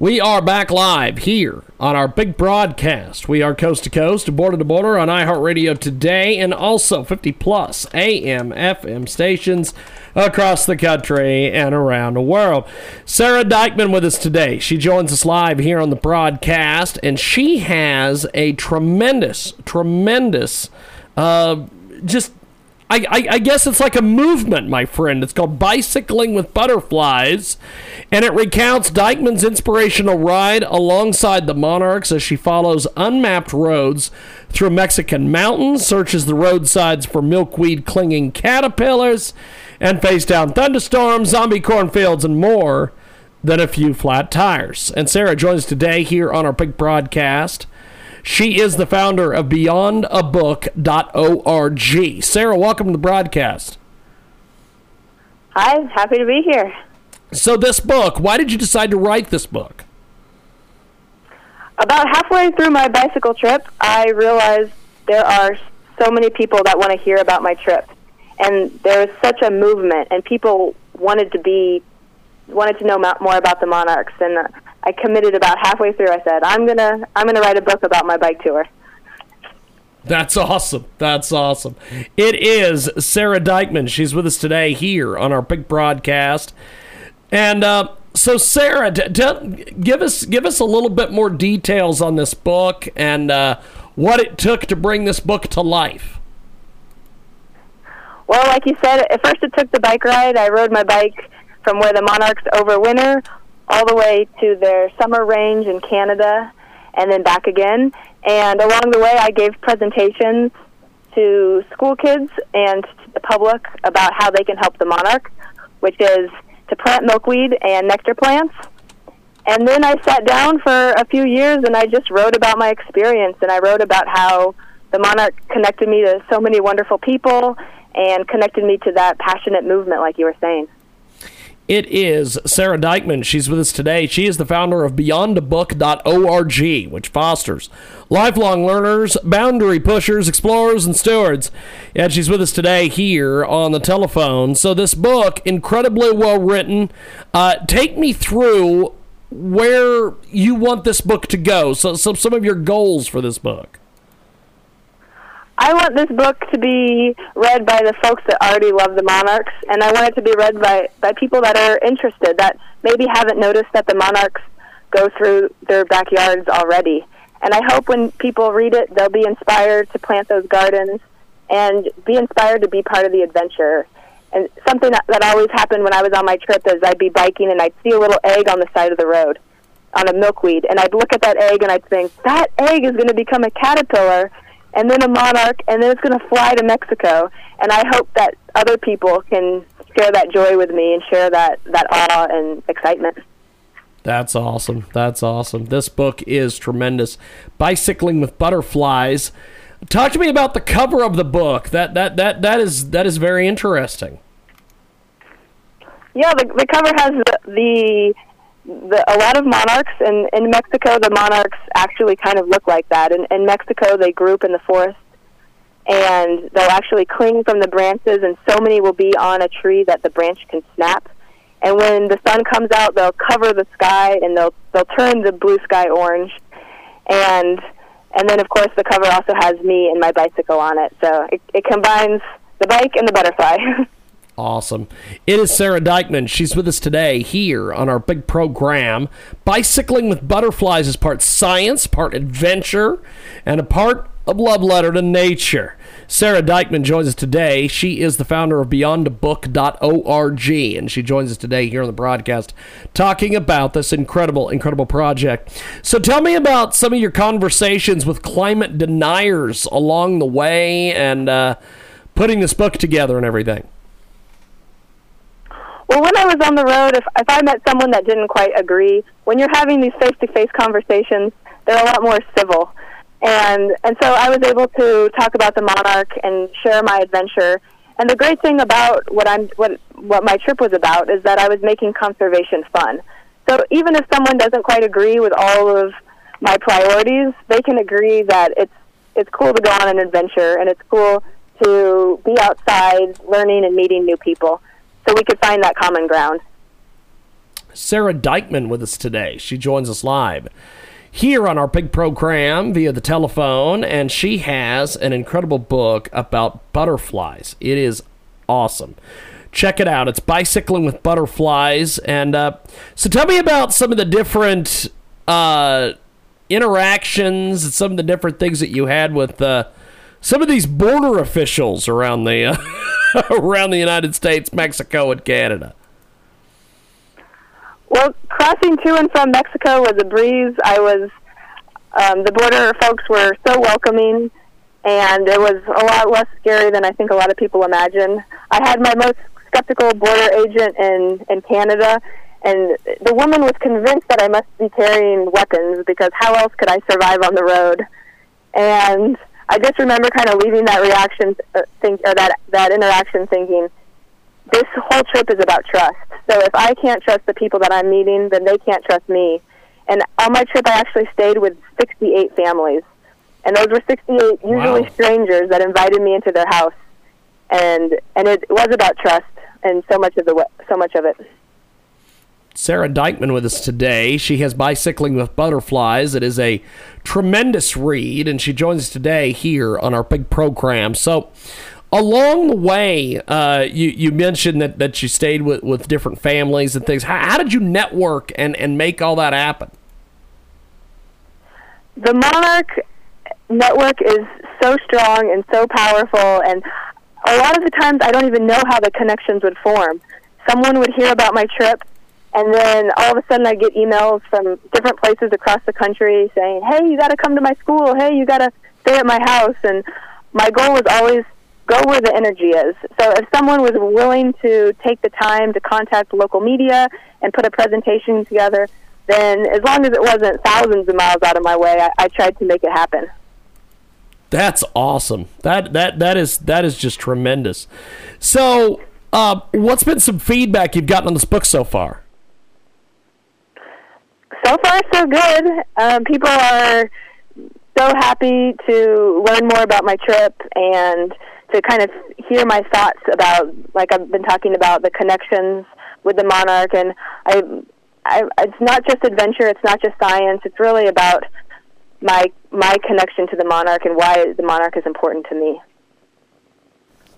We are back live here on our big broadcast. We are coast to coast, border to border on iHeartRadio today, and also 50 plus AM, FM stations across the country and around the world. Sara Dykman with us today. She joins us live here on the broadcast, and she has a tremendous, tremendous, uh, just I, I, I, guess it's like a movement, my friend. It's called Bicycling with Butterflies, and it recounts Dykman's inspirational ride alongside the Monarchs as she follows unmapped roads through Mexican mountains, searches the roadsides for milkweed clinging caterpillars, and face down thunderstorms, zombie cornfields, and more than a few flat tires. And Sara joins today here on our big broadcast. She is the founder of beyondabook.org. Sara, welcome to the broadcast. Hi, happy to be here. So, this book, why did you decide to write this book? About halfway through my bicycle trip, I realized there are so many people that want to hear about my trip. And there is such a movement, and people wanted to be wanted to know more about the Monarchs. And I committed about halfway through. I said, "I'm gonna I'm gonna write a book about my bike tour." That's awesome. That's awesome. It is Sara Dykman. She's with us today here on our big broadcast. And uh, so, Sara, t- t- give us give us a little bit more details on this book and uh, what it took to bring this book to life. Well, like you said, at first it took the bike ride. I rode my bike from where the monarchs overwinter all the way to their summer range in Canada and then back again. And along the way, I gave presentations to school kids and to the public about how they can help the monarch, which is to plant milkweed and nectar plants. And then I sat down for a few years and I just wrote about my experience and I wrote about how the monarch connected me to so many wonderful people and connected me to that passionate movement like you were saying. It is Sara Dykman. She's with us today. She is the founder of BeyondAbook.org, which fosters lifelong learners, boundary pushers, explorers, and stewards. And she's with us today here on the telephone. So, this book, incredibly well written. Uh, take me through where you want this book to go. So, so, some of your goals for this book. I want this book to be read by the folks that already love the monarchs, and I want it to be read by, by people that are interested, that maybe haven't noticed that the monarchs go through their backyards already. And I hope when people read it, they'll be inspired to plant those gardens and be inspired to be part of the adventure. And something that, that always happened when I was on my trip is I'd be biking and I'd see a little egg on the side of the road on a milkweed, and I'd look at that egg and I'd think, that egg is going to become a caterpillar and then a monarch, and then it's going to fly to Mexico. And I hope that other people can share that joy with me and share that, that awe and excitement. That's awesome. That's awesome. This book is tremendous. Bicycling with Butterflies. Talk to me about the cover of the book. That that that that is that is very interesting. Yeah, the the cover has the, the the, a lot of monarchs in, in Mexico, the monarchs actually kind of look like that. In, in Mexico, they group in the forest, and they'll actually cling from the branches, and so many will be on a tree that the branch can snap. And when the sun comes out, they'll cover the sky, and they'll they'll turn the blue sky orange. And and then, of course, the cover also has me and my bicycle on it, so it, it combines the bike and the butterfly. Awesome. It is Sara Dykman. She's with us today here on our big program. Bicycling with Butterflies is part science, part adventure, and a part of love letter to nature. Sara Dykman joins us today. She is the founder of BeyondAbook.org, and she joins us today here on the broadcast talking about this incredible, incredible project. So tell me about some of your conversations with climate deniers along the way and uh, putting this book together and everything. Well, when I was on the road, if, if I met someone that didn't quite agree, when you're having these face-to-face conversations, they're a lot more civil. And and so I was able to talk about the monarch and share my adventure. And the great thing about what I'm what what my trip was about is that I was making conservation fun. So even if someone doesn't quite agree with all of my priorities, they can agree that it's it's cool to go on an adventure and it's cool to be outside learning and meeting new people. So we could find that common ground. Sara Dykman with us today. She joins us live here on our big program via the telephone, and she has an incredible book about butterflies. It is awesome. Check it out. It's Bicycling with Butterflies. And uh, so tell me about some of the different uh, interactions and some of the different things that you had with uh, some of these border officials around the, uh, around the United States, Mexico, and Canada. Well, crossing to and from Mexico was a breeze. I was, um, the border folks were so welcoming, and it was a lot less scary than I think a lot of people imagine. I had my most skeptical border agent in, in Canada, and the woman was convinced that I must be carrying weapons because how else could I survive on the road? And I just remember kind of leaving that reaction, uh, think, or that, that interaction thinking, this whole trip is about trust. So if I can't trust the people that I'm meeting, then they can't trust me. And on my trip, I actually stayed with 68 families, and those were 68 usually Wow. strangers that invited me into their house, and and it was about trust, and so much of the so much of it. Sara Dykman with us today. She has Bicycling with Butterflies. It is a tremendous read, and she joins us today here on our big program. So, along the way, uh, you you mentioned that, that you stayed with, with different families and things. How, how did you network and, and make all that happen? the Monarch network is so strong and so powerful, and a lot of the times I don't even know how the connections would form. Someone would hear about my trip, and then all of a sudden I get emails from different places across the country saying, "Hey, you got to come to my school. Hey, you got to stay at my house." And my goal was always go where the energy is. So if someone was willing to take the time to contact local media and put a presentation together, then as long as it wasn't thousands of miles out of my way, I, I tried to make it happen. That's awesome. That that that is that is just tremendous. So, uh, what's been some feedback you've gotten on this book so far? So far, so good. Um, people are so happy to learn more about my trip and to kind of hear my thoughts about, like I've been talking about, the connections with the monarch. And I, I, it's not just adventure. It's not just science. It's really about my my connection to the monarch and why the monarch is important to me.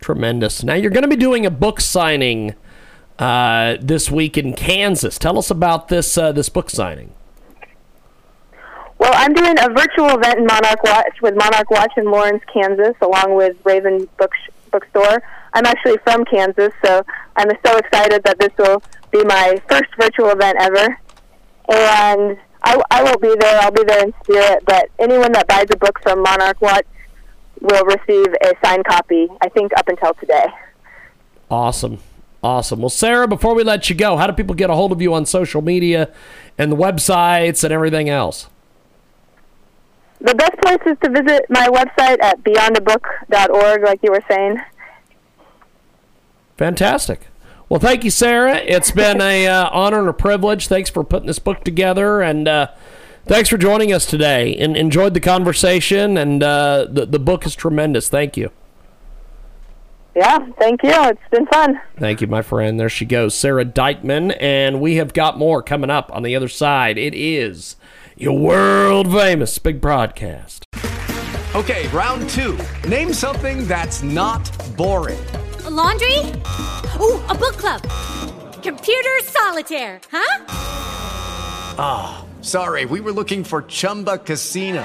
Tremendous. Now you're going to be doing a book signing uh, this week in Kansas. Tell us about this uh, this book signing. Well, I'm doing a virtual event in Monarch Watch with Monarch Watch in Lawrence, Kansas, along with Raven Book Bookstore. I'm actually from Kansas, so I'm so excited that this will be my first virtual event ever. And I, I won't be there. I'll be there in spirit. But anyone that buys a book from Monarch Watch will receive a signed copy. I think up until today. Awesome. Awesome. Well, Sara, before we let you go, how do people get a hold of you on social media and the websites and everything else? The best place is to visit my website at beyondabook.org, like you were saying. Fantastic. Well, thank you, Sara. It's been a uh, honor and a privilege. Thanks for putting this book together, and uh, thanks for joining us today. And enjoyed the conversation, and uh, the the book is tremendous. Thank you. Yeah, thank you. It's been fun. Thank you, my friend. There she goes, Sara Dykman, and we have got more coming up on the other side. It is your world famous big broadcast. Okay, round two. Name something that's not boring. A laundry? Ooh, a book club. Computer solitaire, huh? Ah, sorry, we were looking for Chumba Casino.